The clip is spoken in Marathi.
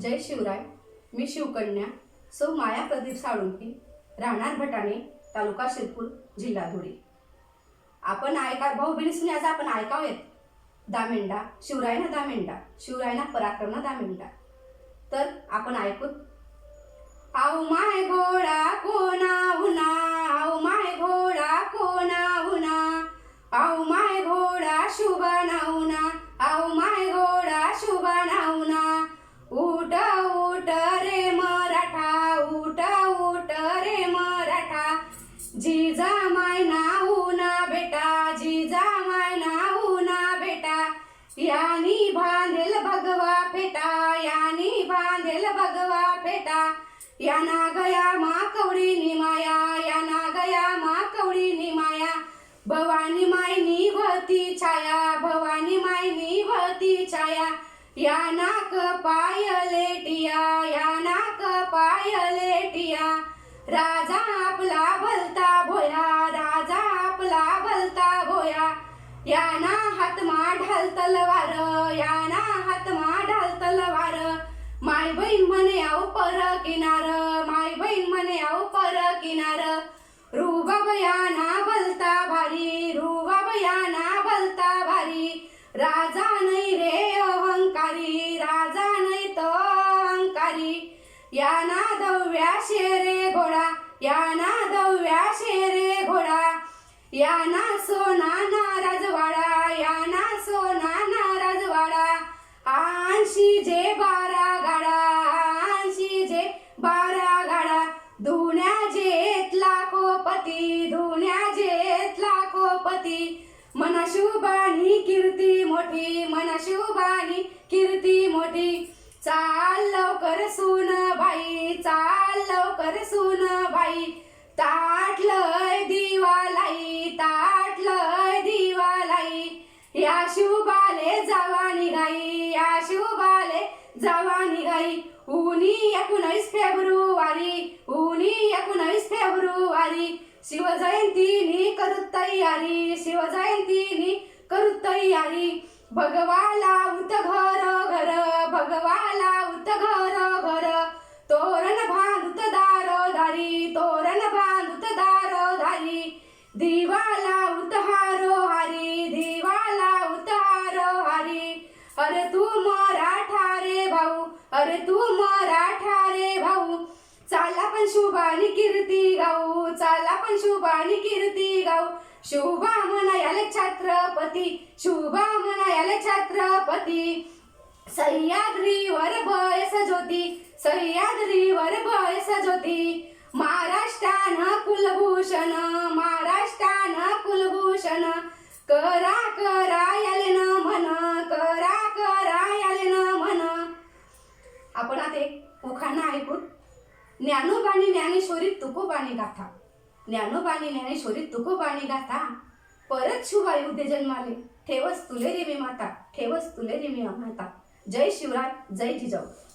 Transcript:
जय शिवराय. मी शिवकन्या. सौ माया प्रदीप साळुंकी. राहणार भटाणे तालुका शिरपूर जिल्हा धुळे. आपण ऐका भाऊ बहिणीसनी आज आपण ऐकावेत. दामेंडा शिवरायना दामेंडा शिवरायना पराक्रमना दामेंडा. तर आपण ऐकूत. आऊ माय घोडा कोणा उना आऊ माय घोडा कोणा उना आऊ माय घोडा शुभा नाऊना आऊ माय बांधेल भगवा फेटा याना गया मा कवडी निमाया याना गया मा कवडी निमाया भवानी मायनी वती छाया भवानी मायनी वती छाया. या नाक पाय लेटिया या नाक पाय लेटिया. राजा आपला भलता भोया राजा आपला भलता भोया. याना हातमा ढाल तलवार याना हातमा ढाल माय बहीण म्हणे आव पर किनार माय बहीण म्हणे आव पर किनार रुबाबया ना भलता भारी रुबाबया याना भलता भारी. राजा नाही रे अहंकारी राजा नाही तो अहंकारी. याना दव्या शेरे घोडा याना दव्या शेरे घोडा. याना सोना लाखोपती मन शुभानी कीर्ती मोठी मन शुभानी कीर्ती मोठी. चाल लवकर सून बाई चाल लवकर सून बाई. ताटलय दिवालाई ताटलय दिवालाई. या शुभाले जावा निघाई या शुभाले जावा निघाई उनी एकोणीस फेब्रुवारी उनी फेब्रुवारी शिवजयंतीनी करू तयारी. शिवजयंतीनी करू तयारी. भगवाला उत घर घर. भगवाला उत घर घर. तोरण बांधुत दार धारी. तोरण बांधुत दार धारी. दिवाला उतहारो हारी दिवाला उतहारो हारी. अरे तू मराठा रे भाऊ. अरे तू मराठा रे भाऊ. चाला पण शुभानी कीर्ती गाऊ चाला पण शुभानी कीर्ती गाऊ. शुभा म्हणायाले छत्रपती शोभा म्हणायाले छत्रपती. सह्याद्रीवर बयस ज्योती सह्याद्रीवर बयस ज्योती महाराष्ट्रान कुलभूषण महाराष्ट्रान कुलभूषण. करा करा याले ना म्हण करा करा याले न म्हण आपण आता एक उखाणा ऐकूत ज्ञानोबाणी ज्ञानेश्वरी तुकोबाणी गाथा. ज्ञानोबाणी ज्ञानेश्वरी तुकोबाणी गाथा. परत शुभा येऊ दे जन्माले. ठेवस तुले रेमी माता. ठेवस तुले रेमी माता. जय शिवराय जय जिजाऊ.